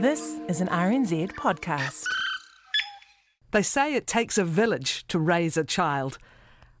This is an RNZ podcast. They say it takes a village to raise a child.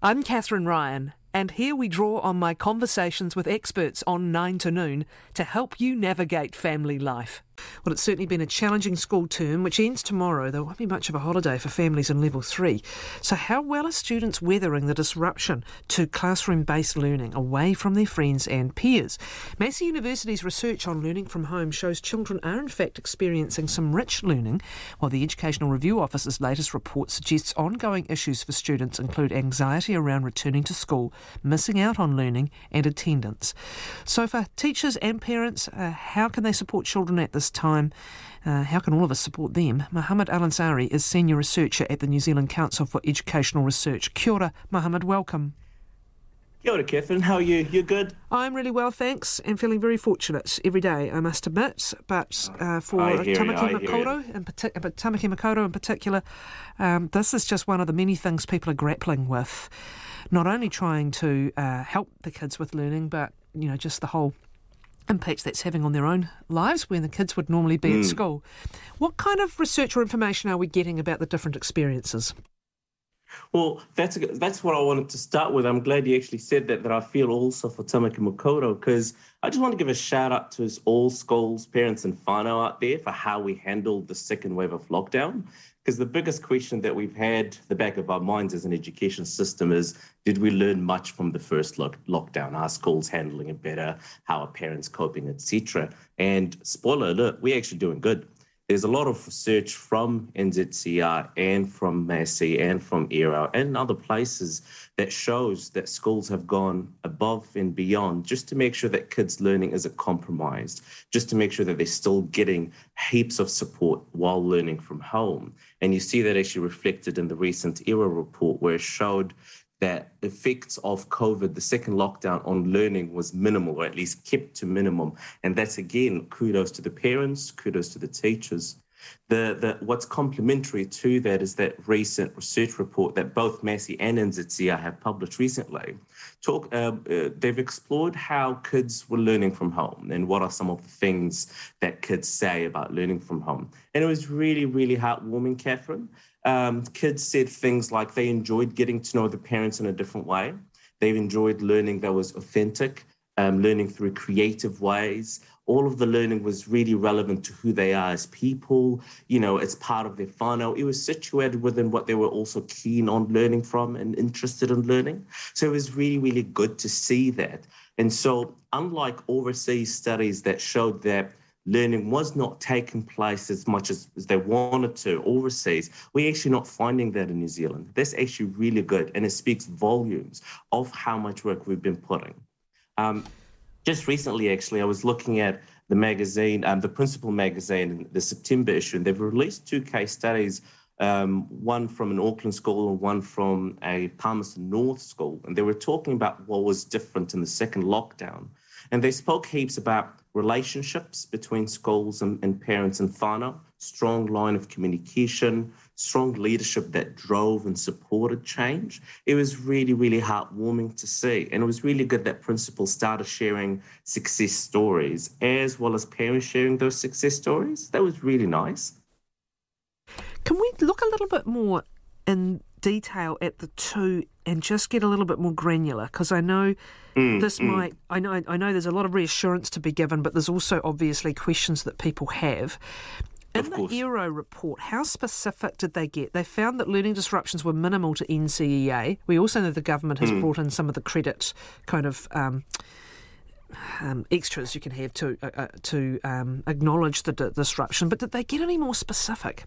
I'm Catherine Ryan, and here we draw on my conversations with experts on 9 to Noon to help you navigate family life. Well, it's certainly been a challenging school term, which ends tomorrow. There won't be much of a holiday for families in level three. So, how well are students weathering the disruption to classroom based learning away from their friends and peers? Massey University's research on learning from home shows children are, in fact, experiencing some rich learning, while the Educational Review Office's latest report suggests ongoing issues for students include anxiety around returning to school, missing out on learning, and attendance. So, for teachers and parents, uh, how can they support children at this time. Uh, how can all of us support them? Mohammed Al Ansari is Senior Researcher at the New Zealand Council for Educational Research. Kia ora, Mohammed, welcome. Kia ora, Catherine. How are you? You're good? I'm really well, thanks, and feeling very fortunate every day, I must admit. But uh, for Tamaki Makaurau, in, partic- but Tamaki Makaurau in particular, um, this is just one of the many things people are grappling with. Not only trying to uh, help the kids with learning, but you know, just the whole impacts that's having on their own lives when the kids would normally be mm. at hmm. school. What kind of research or information are we getting about the different experiences? Well, that's that's what I wanted to start with. I'm glad you actually said that. That I feel also for Tamaki Makaurau because I just want to give a shout out to all schools, parents, and whānau out there for how we handled the second wave of lockdown. Because the biggest question that we've had the back of our minds as an education system is did we learn much from the first lock- lockdown? Are schools handling it better? How are parents coping, etc.? And spoiler alert, we're actually doing good there's a lot of research from NZCER and from Massey and from ERO and other places that shows that schools have gone above and beyond just to make sure that kids' learning isn't compromised, just to make sure that they're still getting heaps of support while learning from home. And you see that actually reflected in the recent ERO report where it showed that effects of COVID, the second lockdown on learning was minimal, or at least kept to minimum. And that's again, kudos to the parents, kudos to the teachers. The, the what's complementary to that is that recent research report that both Massey and NZCER have published recently. Talk, uh, uh, they've explored how kids were learning from home and what are some of the things that kids say about learning from home. And it was really, really heartwarming, Catherine. Um, kids said things like they enjoyed getting to know the parents in a different way. They've enjoyed learning that was authentic, um, learning through creative ways. All of the learning was really relevant to who they are as people. You know, it's part of their whānau. It was situated within what they were also keen on learning from and interested in learning. So it was really, really good to see that. And so, unlike overseas studies that showed that learning was not taking place as much as, as they wanted to overseas. We're actually not finding that in New Zealand. That's actually really good, and it speaks volumes of how much work we've been putting. Um, just recently, actually, I was looking at the magazine, um, the Principal magazine, the September issue, and they've released two case studies. Um, one from an Auckland school and one from a Palmerston North school. And they were talking about what was different in the second lockdown. And they spoke heaps about relationships between schools and, and parents and whānau, strong line of communication, strong leadership that drove and supported change. It was really, really heartwarming to see. And it was really good that principals started sharing success stories as well as parents sharing those success stories. That was really nice. Can we look a little bit more in detail at the two and just get a little bit more granular because I know mm, this mm. might I know I know there's a lot of reassurance to be given, but there's also obviously questions that people have. In the ERO report, how specific did they get? They found that learning disruptions were minimal to NCEA. We also know the government has mm. brought in some of the credit kind of um, um, extras you can have to uh, uh, to um, acknowledge the d- disruption. But did they get any more specific?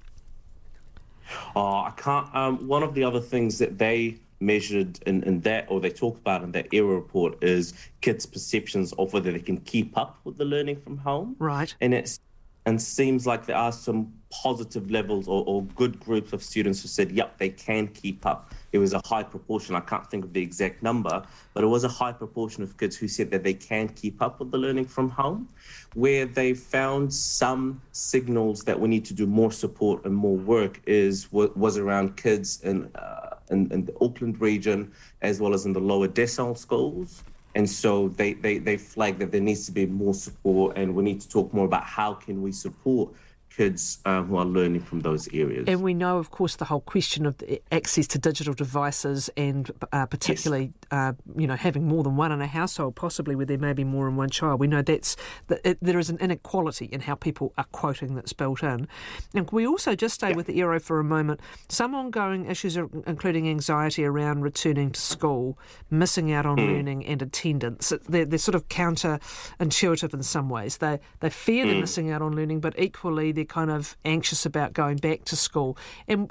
Oh, I can't. Um, one of the other things that they measured in, in that, or they talk about in that ERO report, is kids' perceptions of whether they can keep up with the learning from home. Right. And it's and seems like there are some positive levels or, or good groups of students who said, yep, they can keep up it was a high proportion. I can't think of the exact number, but it was a high proportion of kids who said that they can keep up with the learning from home. Where they found some signals that we need to do more support and more work is was around kids and uh, in, in the Auckland region as well as in the lower decile schools. And so they, they, they flagged that there needs to be more support and we need to talk more about how can we support kids uh, who are learning from those areas. And we know, of course, the whole question of access to digital devices and uh, particularly. Uh, you know, having more than one in a household, possibly where there may be more than one child. We know that's that it, there is an inequality in how people are quoting that's built in. And we also just stay yeah. with the ERO for a moment. Some ongoing issues, are, including anxiety around returning to school, missing out on mm. learning and attendance. They're, they're sort of counterintuitive in some ways. They they fear mm. they're missing out on learning, but equally they're kind of anxious about going back to school. And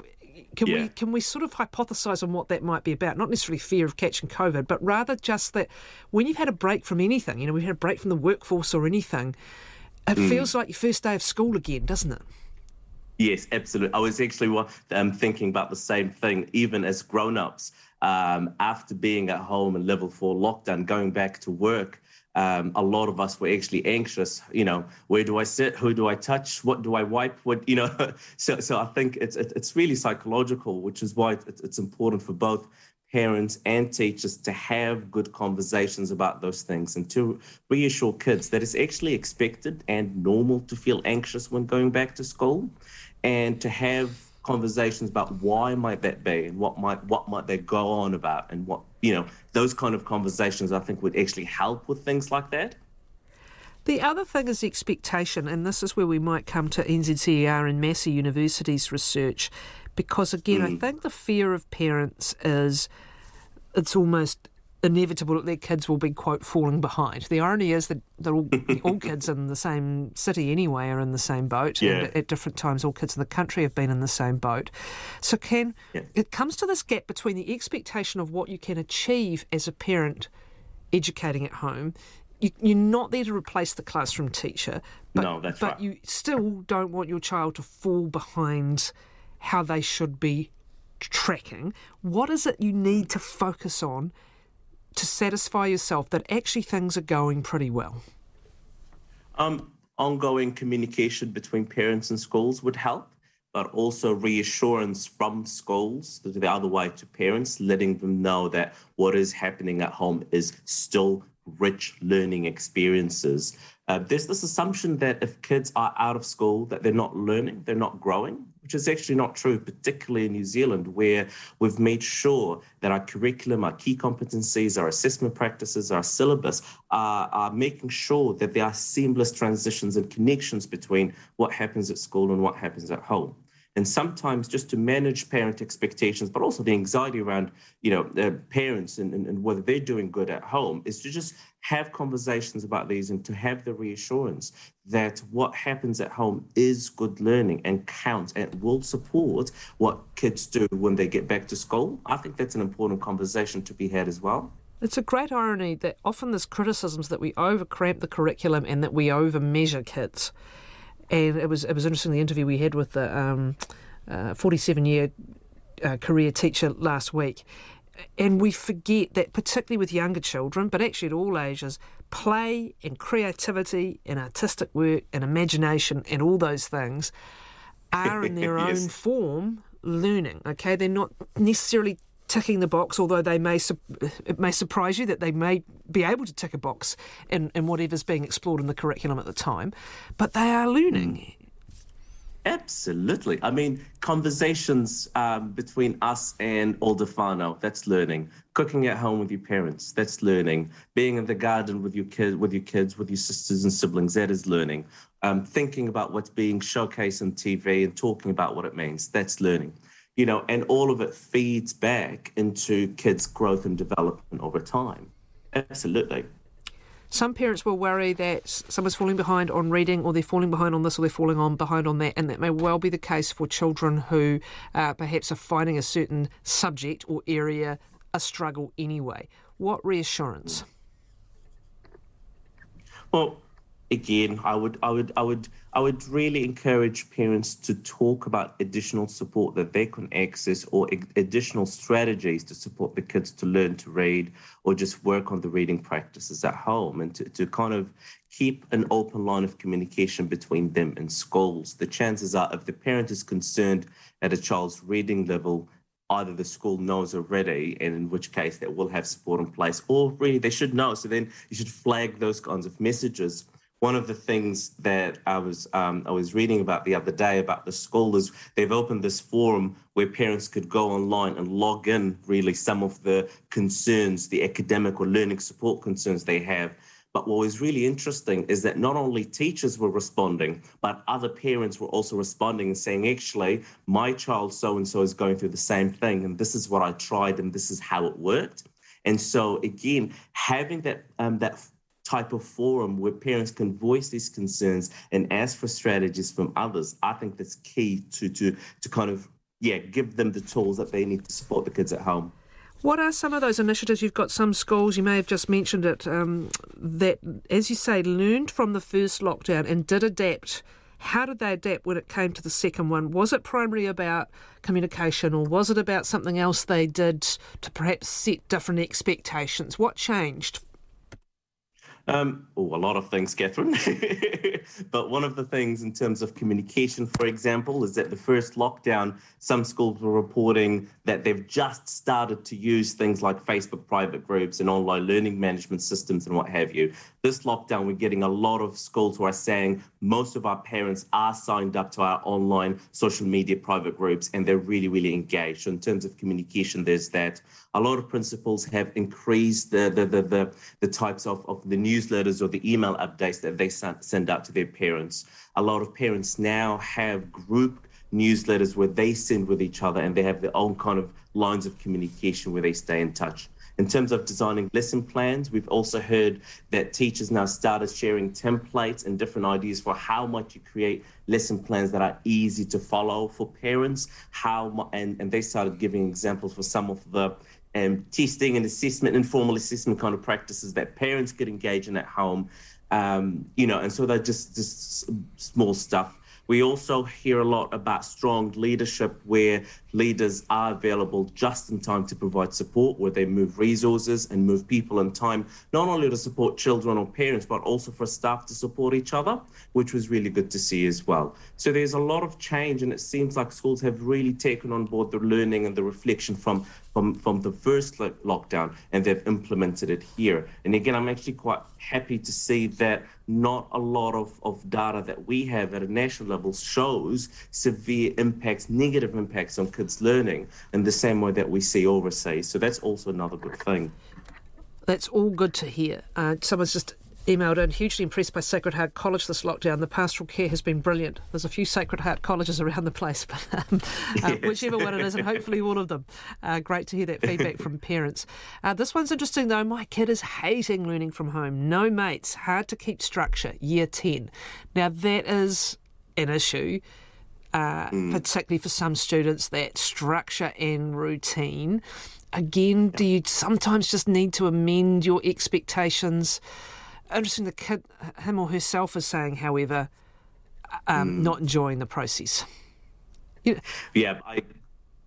can yeah. we can we sort of hypothesize on what that might be about? Not necessarily fear of catching COVID, but rather just that when you've had a break from anything, you know, we've had a break from the workforce or anything, it mm. feels like your first day of school again, doesn't it? Yes, absolutely. I was actually um, thinking about the same thing, even as grown-ups, um, after being at home in level four lockdown, going back to work um, a lot of us were actually anxious. You know, where do I sit? Who do I touch? What do I wipe? What you know? so, so I think it's it's really psychological, which is why it's important for both parents and teachers to have good conversations about those things and to reassure kids that it's actually expected and normal to feel anxious when going back to school, and to have conversations about why might that be and what might what might they go on about and what you know those kind of conversations i think would actually help with things like that the other thing is expectation, and this is where we might come to NZCER and Massey University's research, because again, mm. I think the fear of parents is it's almost inevitable that their kids will be quote falling behind. The irony is that they're all, all kids in the same city anyway are in the same boat. Yeah. at different times, all kids in the country have been in the same boat. So, Ken, yeah. it comes to this gap between the expectation of what you can achieve as a parent educating at home. You, you're not there to replace the classroom teacher, but, no, that's but right. you still don't want your child to fall behind how they should be tracking. What is it you need to focus on to satisfy yourself that actually things are going pretty well? Um, ongoing communication between parents and schools would help, but also reassurance from schools the other way to parents, letting them know that what is happening at home is still rich learning experiences. Uh, there's this assumption that if kids are out of school, that they're not learning, they're not growing which is actually not true, particularly in New Zealand, where we've made sure that our curriculum, our key competencies, our assessment practices, our syllabus are, are making sure that there are seamless transitions and connections between what happens at school and what happens at home and sometimes just to manage parent expectations but also the anxiety around you know uh, parents and, and, and, whether they're doing good at home is to just have conversations about these and to have the reassurance that what happens at home is good learning and counts and will support what kids do when they get back to school. I think that's an important conversation to be had as well. It's a great irony that often there's criticisms that we overcramp the curriculum and that we over measure kids and it was it was interesting the interview we had with the 47 um, uh, year uh, career teacher last week. And we forget that, particularly with younger children, but actually at all ages, play and creativity and artistic work and imagination and all those things are in their yes. own form learning. Okay, they're not necessarily ticking the box, although they may it may surprise you that they may be able to tick a box in, in whatever's being explored in the curriculum at the time, but they are learning. Hmm. Absolutely. I mean, conversations um, between us and whānau, that's learning. Cooking at home with your parents, that's learning. Being in the garden with your kid, with your kids, with your sisters and siblings, that is learning. Um, thinking about what's being showcased on TV and talking about what it means, that's learning you know, and all of it feeds back into kids' growth and development over time. Absolutely. Some parents will worry that someone's falling behind on reading, or they're falling behind on this, or they're falling on behind on that, and that may well be the case for children who uh, perhaps are finding a certain subject or area a struggle anyway. What reassurance? Well, again, I would, I would, I would, I would really encourage parents to talk about additional support that they can access or additional strategies to support the kids to learn to read or just work on the reading practices at home and to, to kind of keep an open line of communication between them and schools. The chances are, if the parent is concerned at a child's reading level, either the school knows already, and in which case they will have support in place, or really they should know. So then you should flag those kinds of messages one of the things that I was um, I was reading about the other day about the school is they've opened this forum where parents could go online and log in really some of the concerns, the academic or learning support concerns they have. But what was really interesting is that not only teachers were responding, but other parents were also responding and saying, actually, my child so and so is going through the same thing, and this is what I tried, and this is how it worked. And so, again, having that um, that type of forum where parents can voice these concerns and ask for strategies from others, I think that's key to to to kind of yeah give them the tools that they need to support the kids at home. What are some of those initiatives? You've got some schools, you may have just mentioned it, um, that, as you say, learned from the first lockdown and did adapt. How did they adapt when it came to the second one? Was it primarily about communication or was it about something else they did to perhaps set different expectations? What changed um, oh, a lot of things, Catherine. but one of the things in terms of communication, for example, is that the first lockdown, some schools were reporting that they've just started to use things like Facebook private groups and online learning management systems and what have you. This lockdown, we're getting a lot of schools who are saying most of our parents are signed up to our online social media private groups and they're really, really engaged. So in terms of communication, there's that. A lot of principals have increased the the the, the, the types of, of the newsletters or the email updates that they send out to their parents. A lot of parents now have group newsletters where they send with each other and they have their own kind of lines of communication where they stay in touch. In terms of designing lesson plans, we've also heard that teachers now started sharing templates and different ideas for how much you create lesson plans that are easy to follow for parents. How and, and they started giving examples for some of the um, testing and assessment, informal assessment kind of practices that parents could engage in at home. Um, you know, and so they're just just small stuff. We also hear a lot about strong leadership where leaders are available just in time to provide support, where they move resources and move people in time, not only to support children or parents, but also for staff to support each other, which was really good to see as well. So there's a lot of change, and it seems like schools have really taken on board the learning and the reflection from from, from the first lockdown and they've implemented it here. And again, I'm actually quite happy to see that not a lot of, of data that we have at a national level shows severe impacts, negative impacts on kids' learning in the same way that we see overseas. So that's also another good thing. That's all good to hear. Uh, someone's just emailed in, hugely impressed by Sacred Heart College this lockdown. The pastoral care has been brilliant. There's a few Sacred Heart colleges around the place, but um, uh, whichever one it is, and hopefully all of them. Uh, great to hear that feedback from parents. Uh, this one's interesting though. My kid is hating learning from home. No mates, hard to keep structure. Year 10. Now that is an issue. Uh, mm. particularly for some students, that structure and routine. Again, do you sometimes just need to amend your expectations interesting the kid, him or herself, is saying, however, um, mm. not enjoying the process. You know, yeah, I,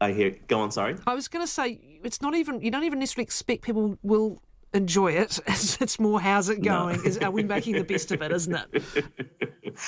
I hear. Go on. Sorry. I was going to say it's not even. You don't even necessarily expect people will enjoy it. It's, it's more how's it going? No. Is, are we making the best of it? Isn't it?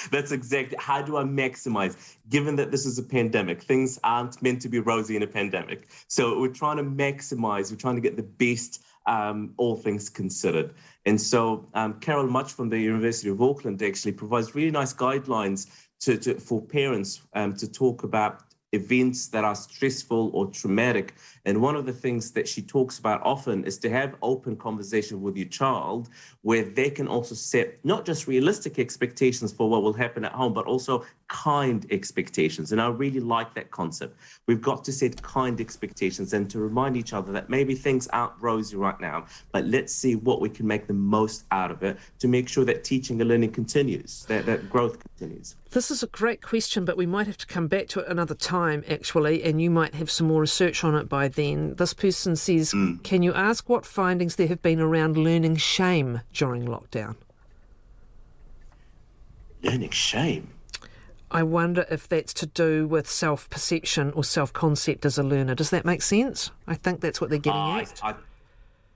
That's exactly. How do I maximize? Given that this is a pandemic, things aren't meant to be rosy in a pandemic. So we're trying to maximize. We're trying to get the best um, all things considered. And so um, Carol Mutch from the University of Auckland actually provides really nice guidelines to, to for parents um, to talk about events that are stressful or traumatic. And one of the things that she talks about often is to have open conversation with your child where they can also set not just realistic expectations for what will happen at home, but also kind expectations. And I really like that concept. We've got to set kind expectations and to remind each other that maybe things aren't rosy right now, but let's see what we can make the most out of it to make sure that teaching and learning continues, that, that growth continues. This is a great question, but we might have to come back to it another time, actually, and you might have some more research on it by then. This person says, mm. Can you ask what findings there have been around learning shame during lockdown? Learning shame? I wonder if that's to do with self perception or self concept as a learner. Does that make sense? I think that's what they're getting uh, at. I,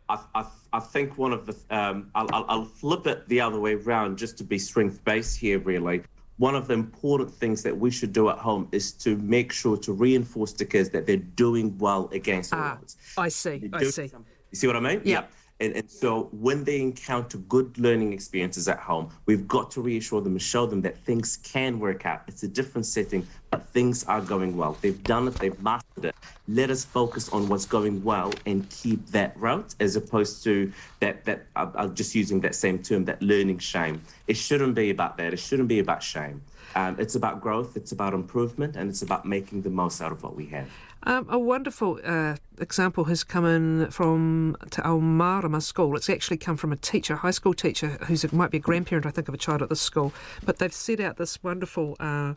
I, I, I, think one of the, um, I'll, I'll, flip it the other way around just to be strength based here, really. One of the important things that we should do at home is to make sure to reinforce to kids that they're doing well against ah, odds. I see. I see. You see what I mean? Yeah. yeah And, and so when they encounter good learning experiences at home, we've got to reassure them and show them that things can work out. It's a different setting, but things are going well. They've done it, they've mastered it. Let us focus on what's going well and keep that route as opposed to that, that I'm just using that same term, that learning shame. It shouldn't be about that. It shouldn't be about shame. Um, it's about growth, it's about improvement, and it's about making the most out of what we have. Um, a wonderful uh, example has come in from Te Aomarama School. It's actually come from a teacher, a high school teacher, who might be a grandparent, I think, of a child at this school. But they've set out this wonderful uh,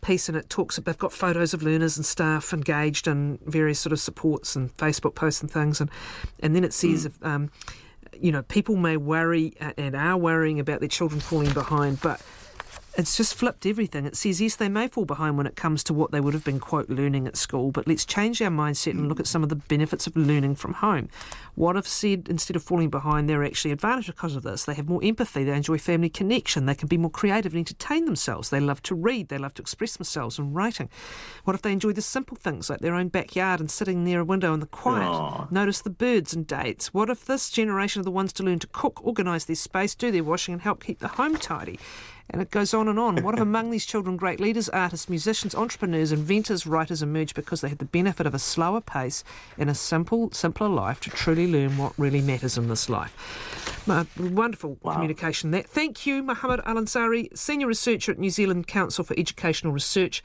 piece, and it talks. They've got photos of learners and staff engaged in various sort of supports and Facebook posts and things, and and then it says. Mm. Um, you know, people may worry uh, and are worrying about their children falling behind, but it's just flipped everything. It says, yes, they may fall behind when it comes to what they would have been, quote, learning at school, but let's change our mindset and look at some of the benefits of learning from home. What if said, instead of falling behind, they're actually advantaged because of this? They have more empathy, they enjoy family connection, they can be more creative and entertain themselves, they love to read, they love to express themselves in writing. What if they enjoy the simple things like their own backyard and sitting near a window in the quiet? Aww. Notice the birds and dates. What if this generation are the ones to learn to cook, organise their space, do their washing, and help keep the home tidy? And it goes on and on. What if among these children great leaders, artists, musicians, entrepreneurs, inventors, writers emerge because they had the benefit of a slower pace and a simple, simpler life to truly learn what really matters in this life? wonderful wow. communication there. Thank you, Mohammed Al Ansari, Senior Researcher at New Zealand Council for Educational Research.